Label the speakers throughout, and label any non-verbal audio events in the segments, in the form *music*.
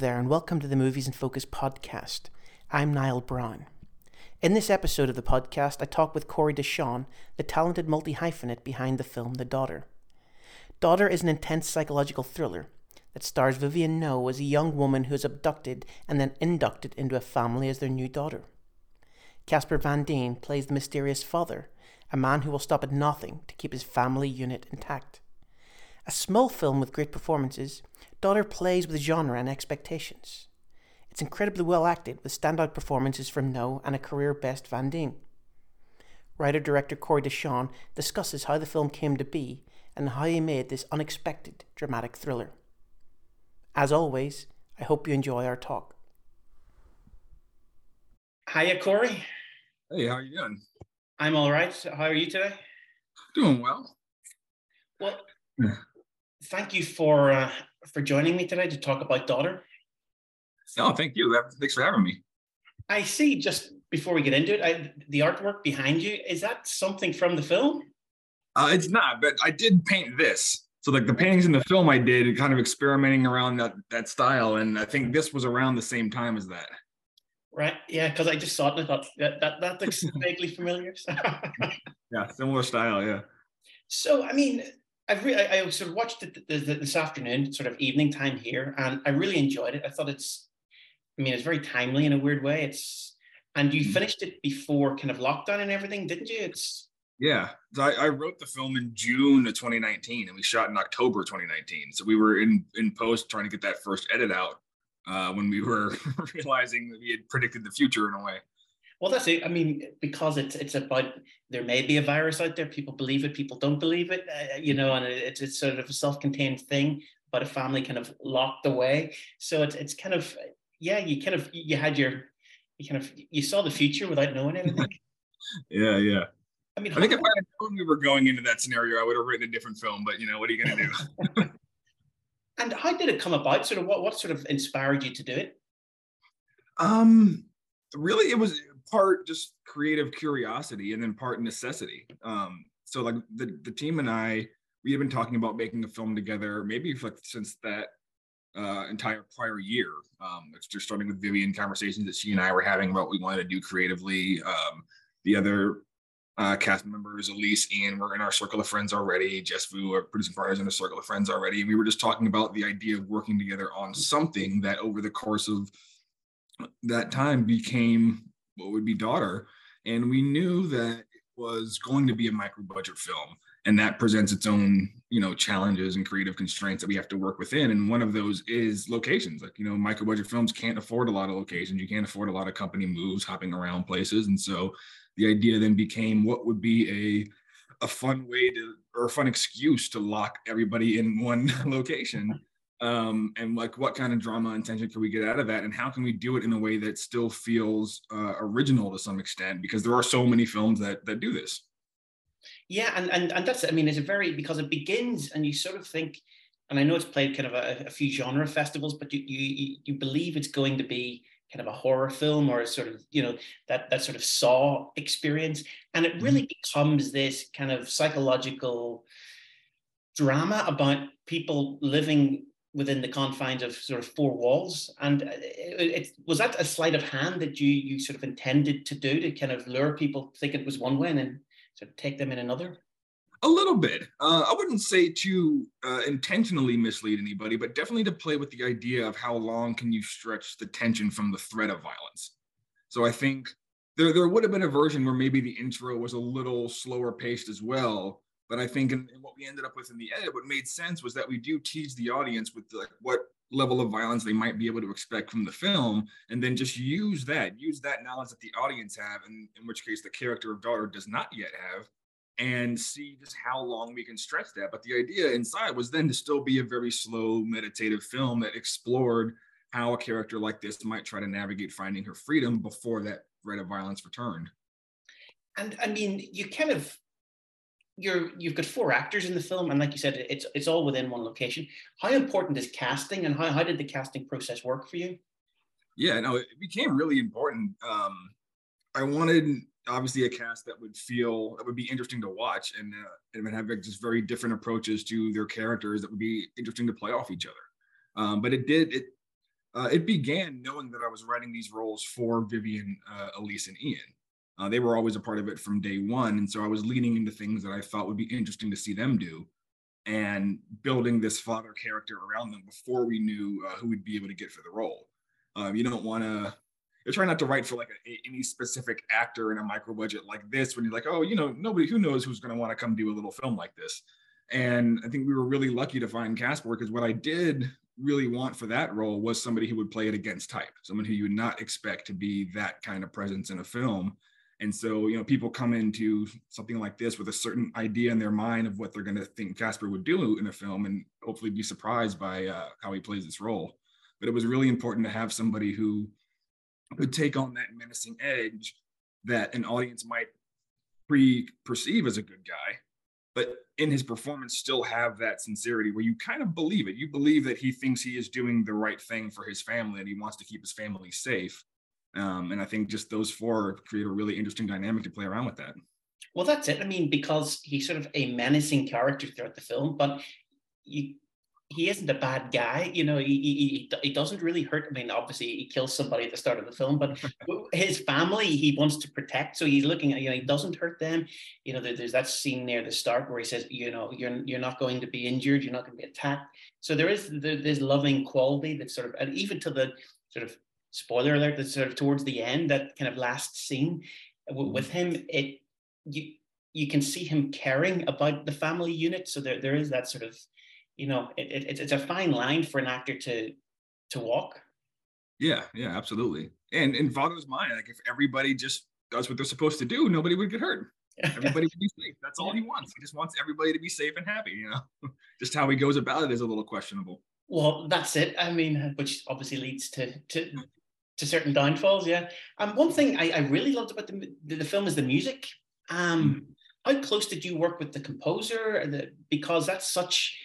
Speaker 1: There, and welcome to the Movies in Focus podcast. I'm Niall Brown. In this episode of the podcast, I talk with Corey Deshon, the talented multi hyphenate behind the film The Daughter. Daughter is an intense psychological thriller that stars Vivien Ngo as a young woman who is abducted and then inducted into a family as their new daughter. Casper Van Dien plays the mysterious father, a man who will stop at nothing to keep his family unit intact. A small film with great performances, Daughter plays with genre and expectations. It's incredibly well acted, with standout performances from Ngo and a career best Van Dien. Writer director Corey Deshon discusses how the film came to be and how he made this unexpected dramatic thriller. As always, I hope you enjoy our talk.
Speaker 2: Hiya, Corey.
Speaker 3: Hey, how are you doing?
Speaker 2: I'm all right. How are you today?
Speaker 3: Doing well.
Speaker 2: Well, thank you for uh, for joining me today to talk about Daughter.
Speaker 3: No, thank you. Thanks for having me.
Speaker 2: I see. Just before we get into it, I, the artwork behind you is that something from the film?
Speaker 3: Uh, it's not, but I did paint this. So like the paintings in the film I did, kind of experimenting around that that style, and I think this was around the same time as that.
Speaker 2: Right. Yeah, because I just saw it and I thought that that, that looks *laughs* vaguely familiar. *laughs*
Speaker 3: yeah, similar style. Yeah.
Speaker 2: So I mean, I've re- I, I sort of watched it this afternoon, sort of evening time here, and I really enjoyed it. I thought it's, I mean, it's very timely in a weird way. It's, and you mm-hmm. finished it before kind of lockdown and everything, didn't you? It's.
Speaker 3: Yeah, I, I wrote the film in June of 2019, and we shot in October 2019. So we were in in post trying to get that first edit out uh, when we were *laughs* realizing that we had predicted the future in a way.
Speaker 2: Well, that's it. I mean, because it's it's about there may be a virus out there. People believe it. People don't believe it. Uh, you know, and it's it's sort of a self-contained thing, but a family kind of locked away. So it's it's kind of yeah. You kind of you had your you kind of you saw the future without knowing anything. *laughs*
Speaker 3: yeah, yeah. I mean, I think if I had known we were going into that scenario, I would have written a different film. But you know, what are you going to do? *laughs*
Speaker 2: and how did it come about? Sort of what what sort of inspired you to do it?
Speaker 3: Um, really, it was part just creative curiosity and then part necessity. Um, so like the the team and I, we have been talking about making a film together, maybe like since that uh, entire prior year. Um, it's just starting with Vivien conversations that she and I were having about what we wanted to do creatively. Um, the other uh, cast members, Elise, Ian, were in our circle of friends already. Jess Vu, our producing partners in a circle of friends already. And we were just talking about the idea of working together on something that over the course of that time became what would be daughter. And we knew that it was going to be a micro budget film and that presents its own you know challenges and creative constraints that we have to work within. And one of those is locations. Like you know micro budget films can't afford a lot of locations. You can't afford a lot of company moves hopping around places. And so the idea then became what would be a a fun way to or a fun excuse to lock everybody in one *laughs* location um, and like what kind of drama and tension can we get out of that and how can we do it in a way that still feels uh, original to some extent because there are so many films that that do this
Speaker 2: yeah and and, and that's i mean it's a very because it begins and you sort of think and i know it's played kind of a, a few genre festivals but you, you you believe it's going to be kind of a horror film or a sort of you know that that sort of saw experience and it really mm-hmm. becomes this kind of psychological drama about people living within the confines of sort of four walls. And uh, it, it, was that a sleight of hand that you you sort of intended to do to kind of lure people think it was one way and then sort of take them in another?
Speaker 3: A little bit. Uh, I wouldn't say to uh, intentionally mislead anybody, but definitely to play with the idea of how long can you stretch the tension from the threat of violence. So I think there, there would have been a version where maybe the intro was a little slower paced as well, but I think in, in, what we ended up with in the edit, what made sense was that we do tease the audience with like what level of violence they might be able to expect from the film, and then just use that, use that knowledge that the audience have, and in which case the character of daughter does not yet have, and see just how long we can stretch that. But the idea inside was then to still be a very slow, meditative film that explored how a character like this might try to navigate finding her freedom before that threat of violence returned.
Speaker 2: And I mean, you kind of you're you've got four actors in the film, and like you said, it's it's all within one location. How important is casting, and how how did the casting process work for you?
Speaker 3: Yeah, no, it became really important. Um, I wanted obviously a cast that would feel that would be interesting to watch, and uh, and would have like, just very different approaches to their characters that would be interesting to play off each other. Um, but it did it uh, it began knowing that I was writing these roles for Vivien, uh, Elise, and Ian. Uh, they were always a part of it from day one. And so I was leaning into things that I thought would be interesting to see them do and building this father character around them before we knew uh, who we'd be able to get for the role. Um, you don't want to, you're trying not to write for like a, any specific actor in a micro budget like this when you're like, oh, you know, nobody who knows who's going to want to come do a little film like this. And I think we were really lucky to find Casper because what I did really want for that role was somebody who would play it against type, someone who you would not expect to be that kind of presence in a film. And so, you know, people come into something like this with a certain idea in their mind of what they're going to think Casper would do in a film and hopefully be surprised by uh, how he plays this role. But it was really important to have somebody who could take on that menacing edge that an audience might pre perceive as a good guy, but in his performance still have that sincerity where you kind of believe it. You believe that he thinks he is doing the right thing for his family and he wants to keep his family safe. Um, and I think just those four create a really interesting dynamic to play around with that.
Speaker 2: Well, that's it. I mean, because he's sort of a menacing character throughout the film, but you he isn't a bad guy. You know, he, he, he doesn't really hurt. I mean, obviously he kills somebody at the start of the film, but *laughs* his family he wants to protect. So he's looking at, you know, he doesn't hurt them. You know, there's that scene near the start where he says, you know, you're, you're not going to be injured. You're not going to be attacked. So there is this loving quality that sort of, and even to the sort of spoiler alert, that sort of towards the end, that kind of last scene with mm-hmm. him, it, you, you can see him caring about the family unit. So there, there is that sort of, you know, it, it, it's a fine line for an actor to to walk.
Speaker 3: Yeah, yeah, absolutely. And in Father's mind, like if everybody just does what they're supposed to do, nobody would get hurt. Everybody would be *laughs* safe. That's all he wants. He just wants everybody to be safe and happy. You know, *laughs* just how he goes about it is a little questionable.
Speaker 2: Well, that's it. I mean, which obviously leads to to to certain downfalls. Yeah. And um, one thing I, I really loved about the, the, film is the music. Um, mm. How close did you work with the composer? The, because that's such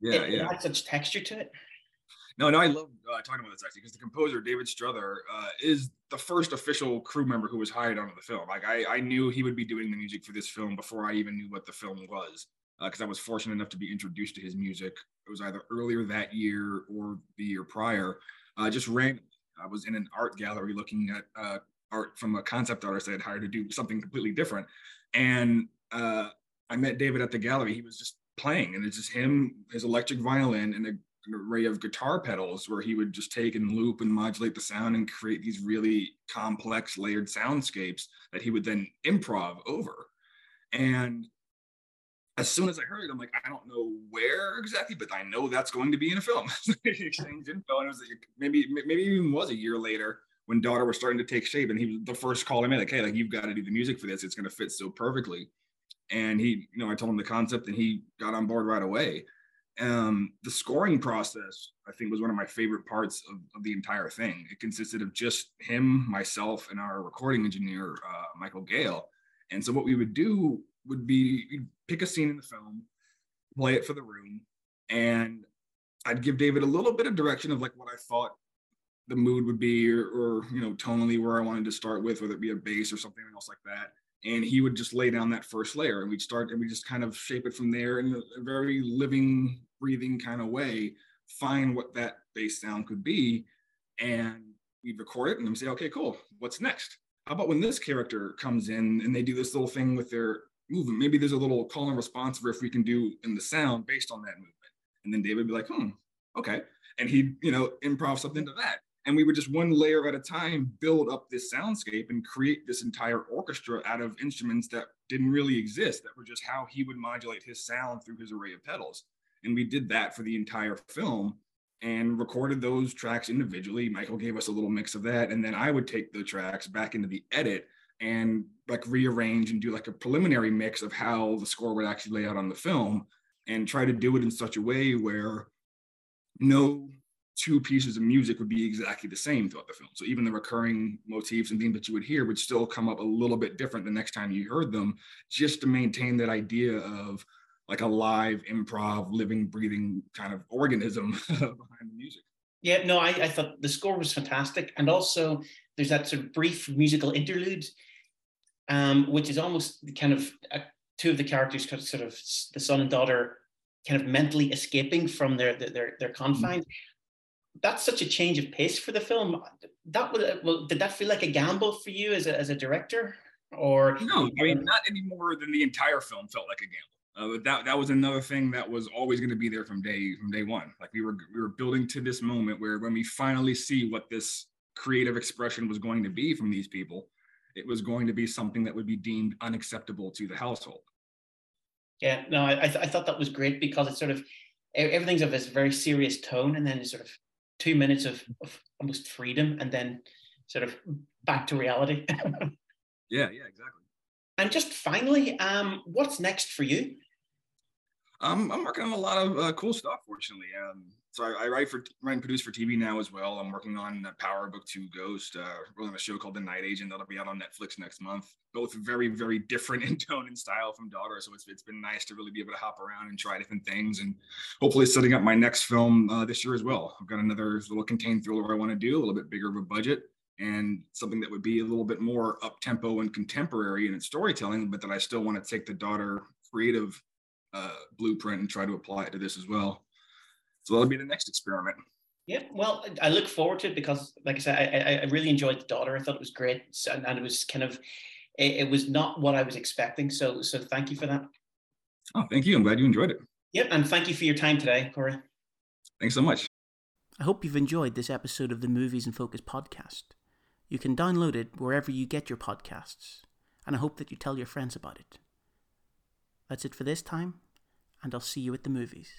Speaker 2: yeah, it, yeah. It had such texture to it.
Speaker 3: No, no, I love uh, talking about this actually because the composer David Struther uh, is the first official crew member who was hired onto the film. Like I, I knew he would be doing the music for this film before I even knew what the film was because uh, I was fortunate enough to be introduced to his music. It was either earlier that year or the year prior. Uh, just randomly, I was in an art gallery looking at uh, art from a concept artist I had hired to do something completely different, and uh, I met David at the gallery. He was just playing and it's just him his electric violin and a, an array of guitar pedals where he would just take and loop and modulate the sound and create these really complex layered soundscapes that he would then improv over and as soon as I heard it, I'm like, I don't know where exactly, but I know that's going to be in a film. *laughs* Exchange info, and it was like, maybe maybe even was a year later when Daughter was starting to take shape, and he was the first call I made, like, hey, like you've got to do the music for this. It's going to fit so perfectly and he you know i told him the concept and he got on board right away um, the scoring process i think was one of my favorite parts of, of, the entire thing it consisted of just him myself and our recording engineer uh, michael gale and so what we would do would be you pick a scene in the film play it for the room and i'd give david a little bit of direction of like what i thought the mood would be or, or you know tonally where i wanted to start with whether it be a bass or something else like that. And he would just lay down that first layer and we'd start and we just kind of shape it from there in a, very living breathing kind of way find what that bass sound could be and we'd record it and then say okay cool. What's next? How about when this character comes in and they do this little thing with their movement maybe there's a little call and response riff we can do in the sound based on that movement. And then david would be like hmm okay. And he'd you know improv something to that. And we would just one layer at a time build up this soundscape and create this entire orchestra out of instruments that didn't really exist that were just how he would modulate his sound through his array of pedals. And we did that for the entire film and recorded those tracks individually. Michael gave us a little mix of that. And then i would take the tracks back into the edit and like rearrange and do like a preliminary mix of how the score would actually lay out on the film and try to do it in such a way where no two pieces of music would be exactly the same throughout the film. So even the recurring motifs and things that you would hear would still come up a little bit different the next time you heard them, just to maintain that idea of like a live improv, living, breathing kind of organism *laughs* behind the music.
Speaker 2: Yeah, no, I, I thought the score was fantastic. And also there's that sort of brief musical interlude, um, which is almost kind of uh, two of the characters, sort of the son and daughter, kind of mentally escaping from their their, their confines. Mm-hmm that's such a change of pace for the film. That was well, did that feel like a gamble for you as a as a director, or
Speaker 3: no? I mean, not any more than the entire film felt like a gamble. Uh, that that was another thing that was always going to be there from day from day one. Like we were we were building to this moment where when we finally see what this creative expression was going to be from these people, it was going to be something that would be deemed unacceptable to the household.
Speaker 2: Yeah, no, I, th- I thought that was great because it's sort of everything's of this very serious tone, and then sort of two minutes of, of almost freedom, and then sort of back to reality. *laughs*
Speaker 3: yeah, yeah, exactly.
Speaker 2: And just finally, um, what's next for you?
Speaker 3: Um, I'm working on a lot of uh, cool stuff, fortunately. Um, so I, I, write for write and produce for TV now as well. I'm working on Power Book Two Ghost, uh, rolling a show called The Night Agent that'll be out on Netflix next month. Both very very different in tone and style from Daughter, so it's it's been nice to really be able to hop around and try different things, and hopefully setting up my next film uh, this year as well. I've got another little contained thriller I want to do, a little bit bigger of a budget, and something that would be a little bit more up tempo and contemporary in its storytelling, but that I still want to take the Daughter creative uh, blueprint and try to apply it to this as well. So that'll be the next experiment.
Speaker 2: Yeah, well, I look forward to it because, like I said, I, I really enjoyed the daughter. I thought it was great, and, and it was kind of, it, it, was not what I was expecting. So, so thank you for that.
Speaker 3: Oh, thank you. I'm glad you enjoyed it.
Speaker 2: Yep, and thank you for your time today, Corey.
Speaker 3: Thanks so much.
Speaker 1: I hope you've enjoyed this episode of the Movies in Focus podcast. You can download it wherever you get your podcasts, and I hope that you tell your friends about it. That's it for this time, and I'll see you at the movies.